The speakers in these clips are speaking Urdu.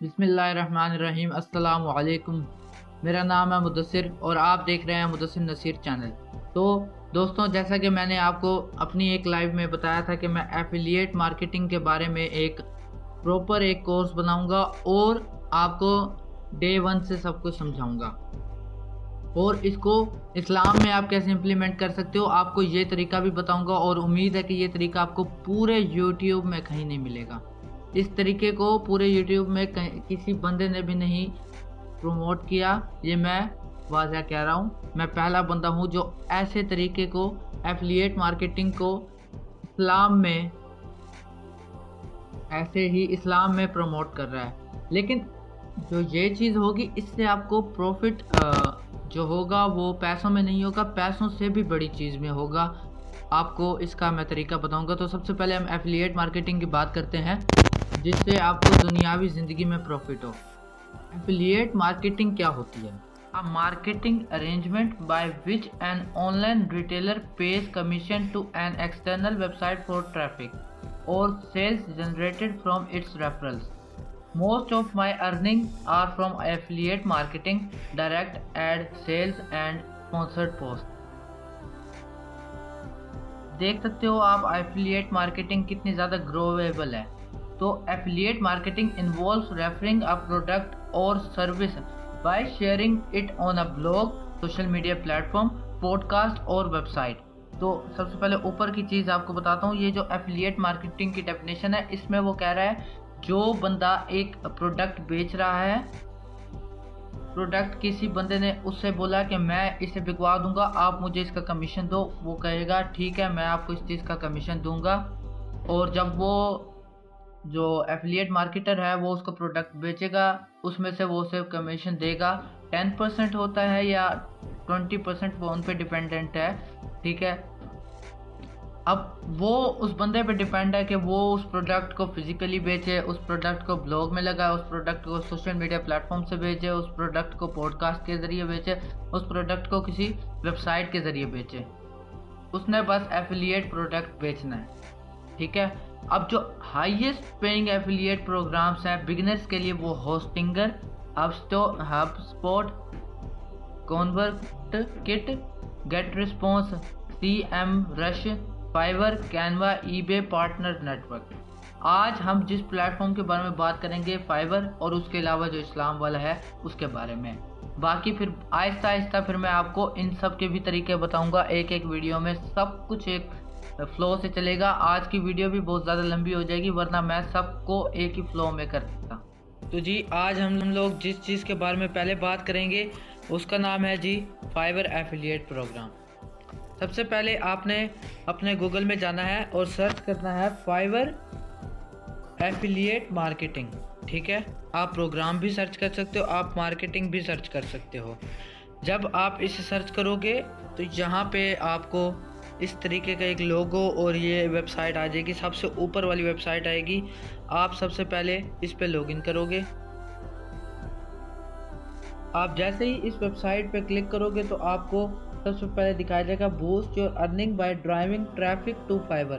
بسم اللہ الرحمن الرحیم، السلام علیکم۔ میرا نام ہے مدثر اور آپ دیکھ رہے ہیں مدثر نصیر چینل۔ تو دوستوں جیسا کہ میں نے آپ کو اپنی ایک لائیو میں بتایا تھا کہ میں ایفیلیٹ مارکیٹنگ کے بارے میں ایک پروپر ایک کورس بناؤں گا اور آپ کو ڈے ون سے سب کچھ سمجھاؤں گا۔ اور اس کو اسلام میں آپ کیسے امپلیمنٹ کر سکتے ہو، آپ کو یہ طریقہ بھی بتاؤں گا اور امید ہے کہ یہ طریقہ آپ کو پورے یوٹیوب میں کہیں نہیں ملے گا۔ اس طریقے کو پورے یوٹیوب میں کسی بندے نے بھی نہیں پروموٹ کیا۔ یہ میں واضح کہہ رہا ہوں۔ میں پہلا بندہ ہوں جو ایسے طریقے کو ایفلیٹ مارکیٹنگ کو اسلام میں ایسے ہی اسلام میں پروموٹ کر رہا ہے۔ لیکن جو یہ چیز ہوگی، اس سے آپ کو پروفٹ جو ہوگا وہ پیسوں میں نہیں ہوگا، پیسوں سے بھی بڑی چیز میں ہوگا۔ آپ کو اس کا میں طریقہ بتاؤں گا۔ تو سب سے پہلے ہم ایفلیٹ مارکیٹنگ کی بات کرتے ہیں۔ جس سے آپ کو دنیاوی زندگی میں پروفٹ ہو۔ ایفلیٹ مارکیٹنگ کیا ہوتی ہے؟ Marketing arrangement by which an online retailer pays commission to an external website for traffic اور sales generated from its referrals most of my earning are from affiliate marketing direct ad sales and sponsored post دیکھ سکتے ہو آپ ایفلیٹ مارکیٹنگ کتنی زیادہ گرویبل ہے۔ تو affiliate marketing involves referring a product اور service by sharing it on a blog social media platform podcast اور ویب سائٹ تو سب سے پہلے اوپر کی چیز آپ کو بتاتا ہوں، یہ جو ایفلیٹ مارکیٹنگ کی ڈیفینیشن ہے، اس میں وہ کہہ رہا ہے، جو بندہ ایک پروڈکٹ بیچ رہا ہے پروڈکٹ کسی بندے نے اس سے بولا کہ میں اسے بکوا دوں گا، آپ مجھے اس کا کمیشن دو، وہ کہے گا، ٹھیک ہے، میں آپ کو اس چیز کا کمیشن دوں گا۔ اور جب وہ جو ایفلیٹ مارکیٹر ہے وہ اس کو پروڈکٹ بیچے گا، اس میں سے وہ اسے کمیشن دے گا۔ ٹین پرسنٹ ہوتا ہے یا ٹوینٹی پرسنٹ وہ ان پہ ڈپینڈنٹ ہے، ٹھیک ہے؟ اب وہ اس بندے پہ ڈپینڈ ہے کہ وہ اس پروڈکٹ کو فزیکلی بیچے، اس پروڈکٹ کو بلاگ میں لگائے، اس پروڈکٹ کو سوشل میڈیا پلیٹ فارم سے بیچے، اس پروڈکٹ کو پوڈ کاسٹ کے ذریعے بیچے، اس پروڈکٹ کو کسی ویب سائٹ کے ذریعے بیچے۔ اس نے بس ایفیلیٹ پروڈکٹ بیچنا ہے، ٹھیک ہے؟ اب جو ہائیسٹ پیئنگ ایفیلیٹ پروگرامس ہیں بگنرس کے لیے وہ Hostinger HubSpot ConvertKit GetResponse SEMrush Fiverr Canva eBay partner network آج ہم جس پلیٹ فارم کے بارے میں بات کریں گے فائیور اور اس کے علاوہ جو اسلام والا ہے، اس کے بارے میں۔ باقی پھر آہستہ آہستہ پھر میں آپ کو ان سب کے بھی طریقے بتاؤں گا ایک ایک ویڈیو میں سب کچھ ایک فلو سے چلے گا۔ آج کی ویڈیو بھی بہت زیادہ لمبی ہو جائے گی، ورنہ میں سب کو ایک ہی فلو میں کر دیتا۔ تو جی آج ہم لوگ جس چیز کے بارے میں پہلے بات کریں گے، اس کا نام ہے جی فائیور ایفیلیٹ پروگرام سب سے پہلے آپ نے اپنے گوگل میں جانا ہے اور سرچ کرنا ہے فائیور ایفیلیٹ مارکیٹنگ ٹھیک ہے؟ آپ پروگرام بھی سرچ کر سکتے ہو، آپ مارکیٹنگ بھی سرچ کر سکتے ہو۔ جب آپ اسے سرچ کرو گے، تو یہاں پہ آپ کو اس طریقے کا ایک لوگو اور یہ ویب سائٹ آ جائے گی۔ سب سے اوپر والی ویب سائٹ آئے گی۔ آپ سب سے پہلے اس پہ لاگ ان کرو گے۔ آپ جیسے ہی اس ویب سائٹ پہ کلک کرو گے تو آپ کو سب سے پہلے دکھایا جائے گا boost your earning by driving traffic to Fiverr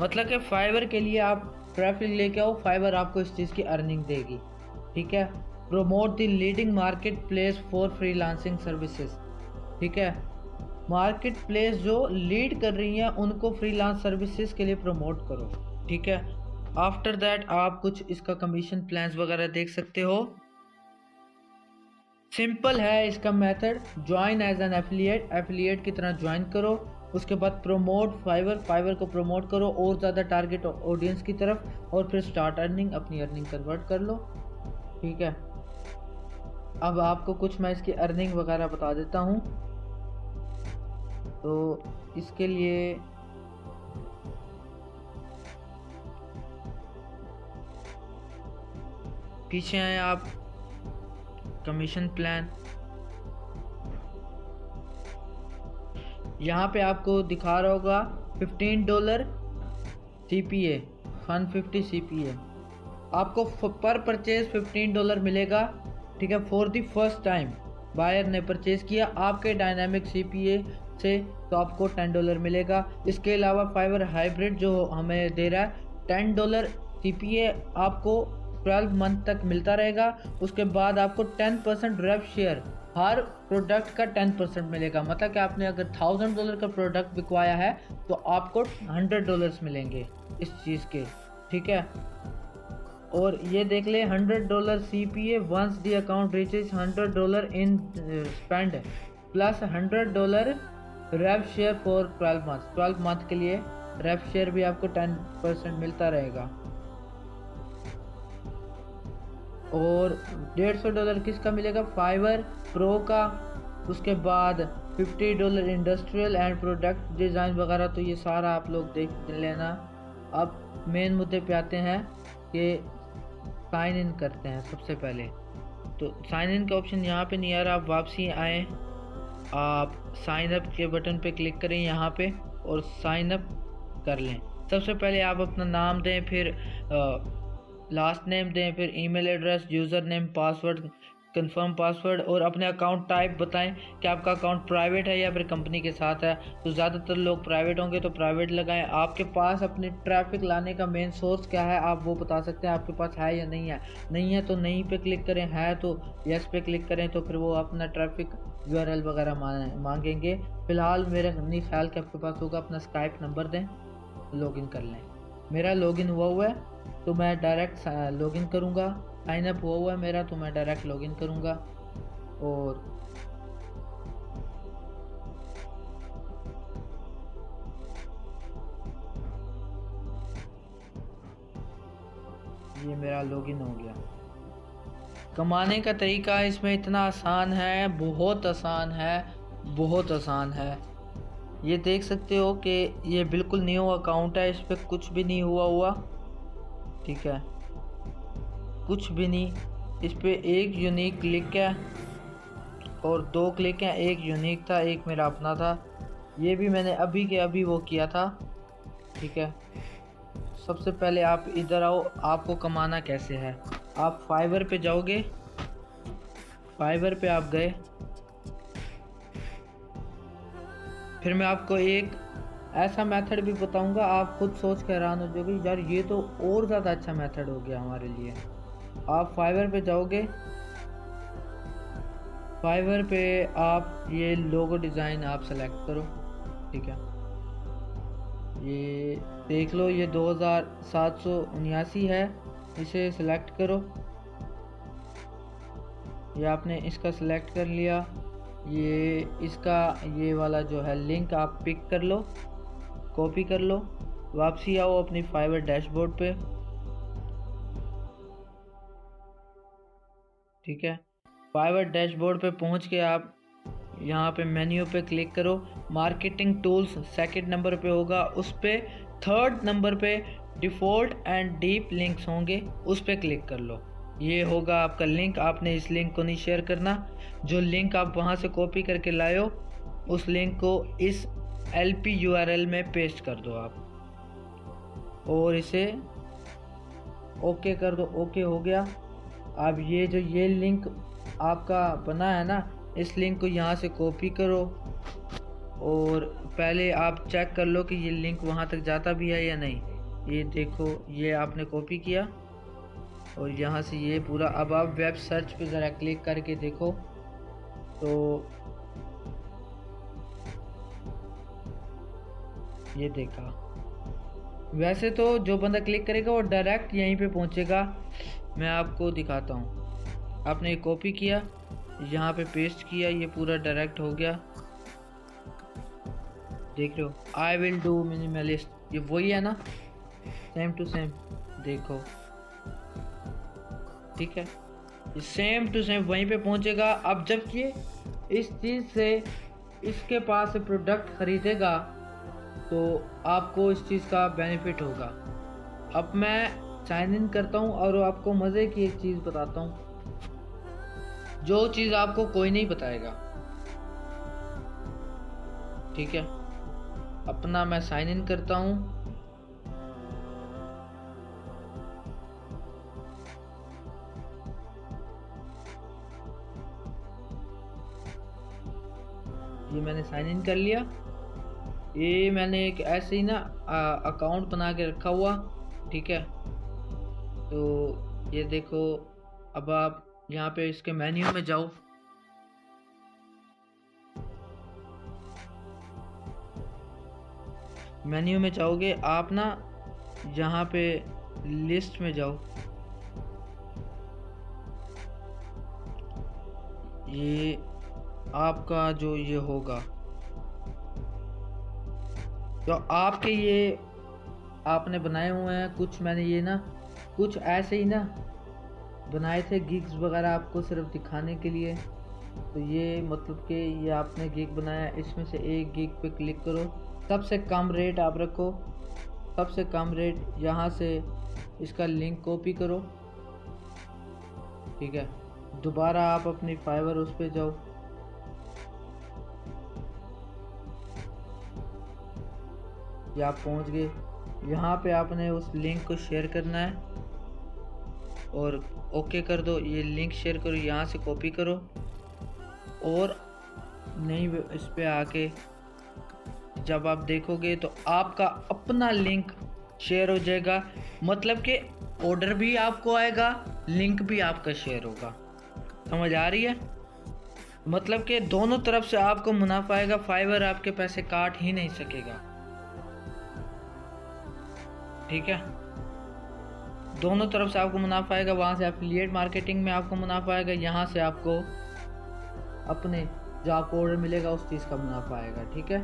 مطلب کہ فائبر کے لیے آپ ٹریفک لے کے آؤ فائبر آپ کو اس چیز کی ارننگ دے گی۔ ٹھیک ہے؟ Promote the leading marketplace for freelancing services ٹھیک ہے؟ مارکیٹ پلیس جو لیڈ کر رہی ہیں، ان کو فری لانس سروسز کے لیے پروموٹ کرو، ٹھیک ہے؟ آفٹر دیٹ آپ کچھ اس کا کمیشن پلانس وغیرہ دیکھ سکتے ہو۔ سمپل ہے اس کا method join as an affiliate affiliate کی طرح جوائن کرو۔ اس کے بعد پروموٹ فائیور فائیور کو پروموٹ کرو، اور زیادہ ٹارگیٹ آڈینس کی طرف، اور پھر سٹارٹ ارننگ اپنی ارننگ کنورٹ کر لو۔ ٹھیک ہے؟ اب آپ کو کچھ میں اس کی ارننگ وغیرہ بتا دیتا ہوں۔ تو اس کے لیے پیچھے آئے آپ۔ کمیشن پلان یہاں پہ آپ کو دکھا رہا ہوگا fifteen dollar C P A one fifty C P A آپ کو پر پرچیز ففٹین ڈالر ملے گا، ٹھیک ہے for the first time buyer نے پرچیز کیا، آپ کے ڈائنامک سی پی اے سے تو آپ کو ٹین ڈالر ملے گا۔ اس کے علاوہ فائبر ہائیبریڈ جو ہمیں دے رہا ہے ten dollar C P A آپ کو ٹویلو منتھ تک ملتا رہے گا۔ اس کے بعد آپ کو ٹین پرسینٹ ریپ شیئر ہر پروڈکٹ کا ٹین پرسینٹ ملے گا۔ مطلب کہ آپ نے اگر تھاؤزنڈ ڈالر کا پروڈکٹ بکوایا ہے تو آپ کو ہنڈریڈ ڈالرس ملیں گے اس چیز کے۔ ٹھیک ہے؟ اور یہ دیکھ لیں hundred dollar C P A once the account reaches hundred dollar in spend plus hundred dollar rape share four twelve month twelve month کے لیے ریپ شیئر بھی آپ کو ٹین پرسینٹ ملتا رہے گا۔ اور ڈیڑھ سو ڈالر کس کا ملے گا؟ فائبر پرو کا۔ اس کے بعد fifty dollar industrial and product design وغیرہ، تو یہ سارا آپ لوگ دیکھ لینا۔ اب مین مدعے پہ آتے ہیں کہ سائن ان کرتے ہیں سب سے پہلے۔ تو سائن ان کا آپشن یہاں پہ نہیں آ رہا، آپ واپسی آئیں۔ آپ سائن اپ کے بٹن پہ کلک کریں یہاں پہ اور سائن اپ کر لیں۔ سب سے پہلے آپ اپنا نام دیں، پھر لاسٹ نیم دیں، پھر email address username password confirm password اور اپنے اکاؤنٹ ٹائپ بتائیں کہ آپ کا اکاؤنٹ پرائیویٹ ہے یا پھر کمپنی کے ساتھ ہے۔ تو زیادہ تر لوگ پرائیویٹ ہوں گے تو پرائیویٹ لگائیں۔ آپ کے پاس اپنی ٹریفک لانے کا مین سورس کیا ہے؟ آپ وہ بتا سکتے ہیں آپ کے پاس ہے یا نہیں ہے۔ نہیں ہے تو نہیں پہ کلک کریں، ہے تو یس پہ کلک کریں تو پھر وہ اپنا ٹریفک یو آر ایل وغیرہ مانگیں گے۔ فی الحال میرا نہیں خیال کہ آپ کے پاس ہوگا، اپنا اسکائپ نمبر دیں لاگ ان کر لیں۔ میرا لاگ ان ہوا ہوا ہے تو میں ڈائریکٹ لاگ ان کروں گا۔ سائن اپ ہوا ہوا ہے میرا تو میں ڈائریکٹ لاگ ان کروں گا اور یہ میرا لاگ ان ہو گیا۔ کمانے کا طریقہ اس میں اتنا آسان ہے، بہت آسان ہے، بہت آسان ہے۔ یہ دیکھ سکتے ہو کہ یہ بالکل نیو اکاؤنٹ ہے، اس پہ کچھ بھی نہیں ہوا ہوا۔ ٹھیک ہے۔ کچھ بھی نہیں۔ اس پہ ایک یونیک کلک ہے اور دو کلک ہیں، ایک یونیک تھا، ایک میرا اپنا تھا۔ یہ بھی میں نے ابھی کے ابھی وہ کیا تھا۔ ٹھیک ہے۔ سب سے پہلے آپ ادھر آؤ، آپ کو کمانا کیسے ہے؟ آپ فائبر پہ جاؤ گے۔ فائبر پہ آپ گئے۔ پھر میں آپ کو ایک ایسا میتھڈ بھی بتاؤں گا، آپ خود سوچ کے حیران ہو جو گے، یار یہ تو اور زیادہ اچھا میتھڈ ہو گیا ہمارے لیے۔ آپ فائبر پہ جاؤ گے۔ فائبر پہ آپ یہ لوگو ڈیزائن آپ سلیکٹ کرو، ٹھیک ہے۔ یہ دیکھ لو، یہ دو ہزار سات سو انیاسی ہے، اسے سلیکٹ کرو۔ یہ آپ نے اس کا سلیکٹ کر لیا۔ یہ اس کا یہ والا جو ہے لنک آپ پک کر لو کاپی کر لو۔ واپسی آؤ اپنی فائبر ڈیش بورڈ پہ۔ ٹھیک ہے؟ فائبر ڈیش بورڈ پہ پہنچ کے آپ یہاں پہ مینیو پہ کلک کرو۔ مارکیٹنگ ٹولز سیکنڈ نمبر پہ ہوگا۔ اس پہ تھرڈ نمبر پہ ڈیفالٹ اینڈ ڈیپ لنکس ہوں گے۔ اس پہ کلک کر لو۔ یہ ہوگا آپ کا لنک آپ نے اس لنک کو نہیں شیئر کرنا۔ جو لنک آپ وہاں سے کاپی کر کے لائے ہو، اس لنک کو اس L P U R L میں پیسٹ کر دو آپ۔ اور اسے اوکے کر دو۔ اوکے ہو گیا۔ اب یہ جو یہ لنک آپ کا بنا ہے نا، اس لنک کو یہاں سے کاپی کرو اور پہلے آپ چیک کر لو کہ یہ لنک وہاں تک جاتا بھی ہے یا نہیں۔ یہ دیکھو، یہ آپ نے کاپی کیا اور یہاں سے یہ پورا۔ اب آپ ویب سرچ پہ ذرا کلک کر کے دیکھو۔ تو یہ دیکھا۔ ویسے تو جو بندہ کلک کرے گا وہ ڈائریکٹ یہیں پہ پہنچے گا۔ میں آپ کو دکھاتا ہوں۔ آپ نے یہ کاپی کیا، یہاں پہ پیسٹ کیا، یہ پورا ڈائریکٹ ہو گیا۔ دیکھ لو آئی ول ڈو منیملسٹ یہ وہی ہے نا؟ سیم ٹو سیم دیکھو۔ ٹھیک ہے؟ یہ سیم ٹو سیم وہیں پہ پہنچے گا۔ اب جب یہ اس چیز سے اس کے پاس پروڈکٹ خریدے گا، تو آپ کو اس چیز کا بینیفٹ ہوگا۔ اب میں سائن ان کرتا ہوں اور آپ کو مزے کی ایک چیز بتاتا ہوں۔ جو چیز آپ کو کوئی نہیں بتائے گا۔ ٹھیک ہے؟ اپنا میں سائن ان کرتا ہوں۔ یہ میں نے سائن ان کر لیا۔ یہ میں نے ایک ایسے ہی نا اکاؤنٹ بنا کے رکھا ہوا۔ ٹھیک ہے؟ تو یہ دیکھو، اب آپ یہاں پہ اس کے مینیو میں جاؤ۔ مینیو میں جاؤ گے، آپ نا یہاں پہ لسٹ میں جاؤ۔ یہ آپ کا جو یہ ہوگا۔ تو آپ کے یہ آپ نے بنائے ہوئے ہیں، کچھ میں نے یہ نا کچھ ایسے ہی نا، بنائے تھے گیگز وغیرہ آپ کو صرف دکھانے کے لیے۔ تو یہ مطلب کہ یہ آپ نے گیگ بنایا، اس میں سے ایک گیگ پہ کلک کرو۔ سب سے کم ریٹ آپ رکھو۔ سب سے کم ریٹ یہاں سے اس کا لنک کاپی کرو۔ ٹھیک ہے۔ دوبارہ آپ اپنی فائبر اس پہ جاؤ۔ یہ آپ پہنچ گئے۔ یہاں پہ آپ نے اس لنک کو شیئر کرنا ہے۔ اور اوکے کر دو، یہ لنک شیئر کرو، یہاں سے کاپی کرو اور نہیں اس پہ آ کے جب آپ دیکھو گے تو آپ کا اپنا لنک شیئر ہو جائے گا۔ مطلب کہ آرڈر بھی آپ کو آئے گا لنک بھی آپ کا شیئر ہوگا۔ سمجھ آ رہی ہے؟ مطلب کہ دونوں طرف سے آپ کو منافع آئے گا فائبر آپ کے پیسے کاٹ ہی نہیں سکے گا۔ ٹھیک ہے؟ دونوں طرف سے آپ کو منافع آئے گا، وہاں سے افیلیٹ مارکیٹنگ میں آپ کو منافع آئے گا، یہاں سے آپ کو اپنے جو آپ کو آرڈر ملے گا، اس چیز کا منافع آئے گا، ٹھیک ہے؟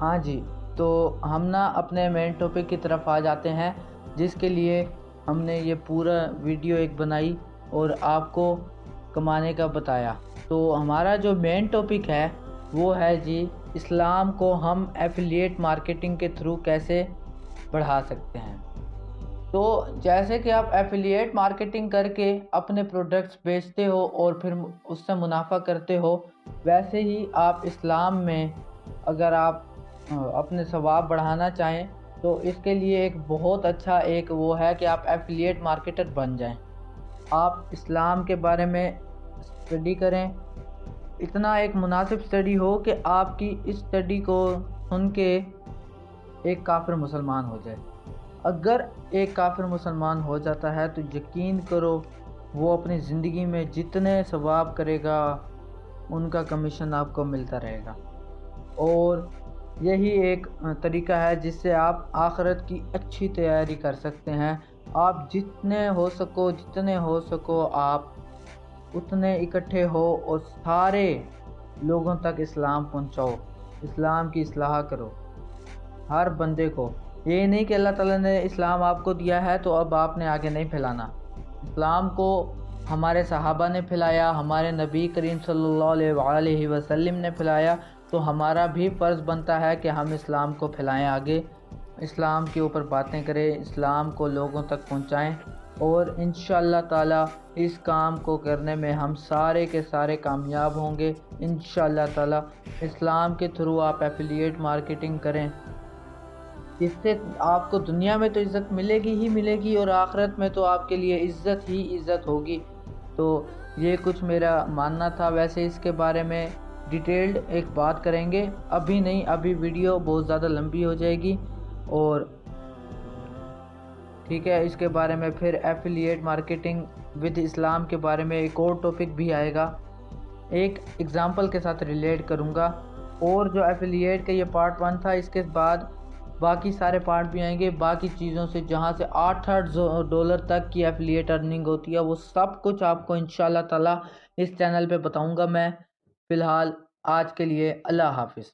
ہاں جی تو ہم نا اپنے مین ٹاپک کی طرف آ جاتے ہیں، جس کے لیے ہم نے یہ پورا ویڈیو ایک بنائی اور آپ کو کمانے کا بتایا۔ تو ہمارا جو مین ٹاپک ہے، وہ ہے جی اسلام کو ہم ایفیلیٹ مارکیٹنگ کے تھرو کیسے بڑھا سکتے ہیں؟ تو جیسے کہ آپ ایفیلیٹ مارکیٹنگ کر کے اپنے پروڈکٹس بیچتے ہو اور پھر اس سے منافع کرتے ہو، ویسے ہی آپ اسلام میں اگر آپ اپنے ثواب بڑھانا چاہیں تو اس کے لیے ایک بہت اچھا ایک وہ ہے کہ آپ ایفیلیٹ مارکیٹر بن جائیں۔ آپ اسلام کے بارے میں اسٹڈی کریں۔ اتنا ایک مناسب اسٹڈی ہو کہ آپ کی اس اسٹڈی کو سن کے ایک کافر مسلمان ہو جائے۔ اگر ایک کافر مسلمان ہو جاتا ہے تو یقین کرو وہ اپنی زندگی میں جتنے ثواب کرے گا، ان کا کمیشن آپ کو ملتا رہے گا۔ اور یہی ایک طریقہ ہے جس سے آپ آخرت کی اچھی تیاری کر سکتے ہیں۔ آپ جتنے ہو سکو، جتنے ہو سکو، آپ اتنے اکٹھے ہو اور سارے لوگوں تک اسلام پہنچاؤ۔ اسلام کی اصلاح کرو۔ ہر بندے کو یہ نہیں کہ اللہ تعالیٰ نے اسلام آپ کو دیا ہے تو اب آپ نے آگے نہیں پھیلانا۔ اسلام کو ہمارے صحابہ نے پھیلایا، ہمارے نبی کریم صلی اللہ علیہ وسلم نے پھیلایا۔ تو ہمارا بھی فرض بنتا ہے کہ ہم اسلام کو پھیلائیں آگے۔ اسلام کے اوپر باتیں کریں، اسلام کو لوگوں تک پہنچائیں۔ اور انشاءاللہ تعالی اس کام کو کرنے میں ہم سارے کے سارے کامیاب ہوں گے۔ انشاءاللہ تعالی اسلام کے تھرو آپ ایفیلیٹ مارکیٹنگ کریں۔ اس سے آپ کو دنیا میں تو عزت ملے گی ہی ملے گی اور آخرت میں تو آپ کے لیے عزت ہی عزت ہوگی۔ تو یہ کچھ میرا ماننا تھا۔ ویسے اس کے بارے میں ڈیٹیلڈ ایک بات کریں گے۔ ابھی نہیں، ابھی ویڈیو بہت زیادہ لمبی ہو جائے گی اور ٹھیک ہے، اس کے بارے میں پھر ایفیلیٹ مارکیٹنگ ود اسلام کے بارے میں ایک اور ٹاپک بھی آئے گا۔ ایک ایگزامپل کے ساتھ ریلیٹ کروں گا۔ اور جو ایفیلیٹ کا یہ پارٹ ون تھا، اس کے بعد باقی سارے پارٹ بھی آئیں گے۔ باقی چیزوں سے جہاں سے آٹھ آٹھ ڈالر تک کی ایفلیٹ ارننگ ہوتی ہے، وہ سب کچھ آپ کو انشاءاللہ تعالی اس چینل پہ بتاؤں گا میں۔ فی الحال آج کے لیے اللہ حافظ۔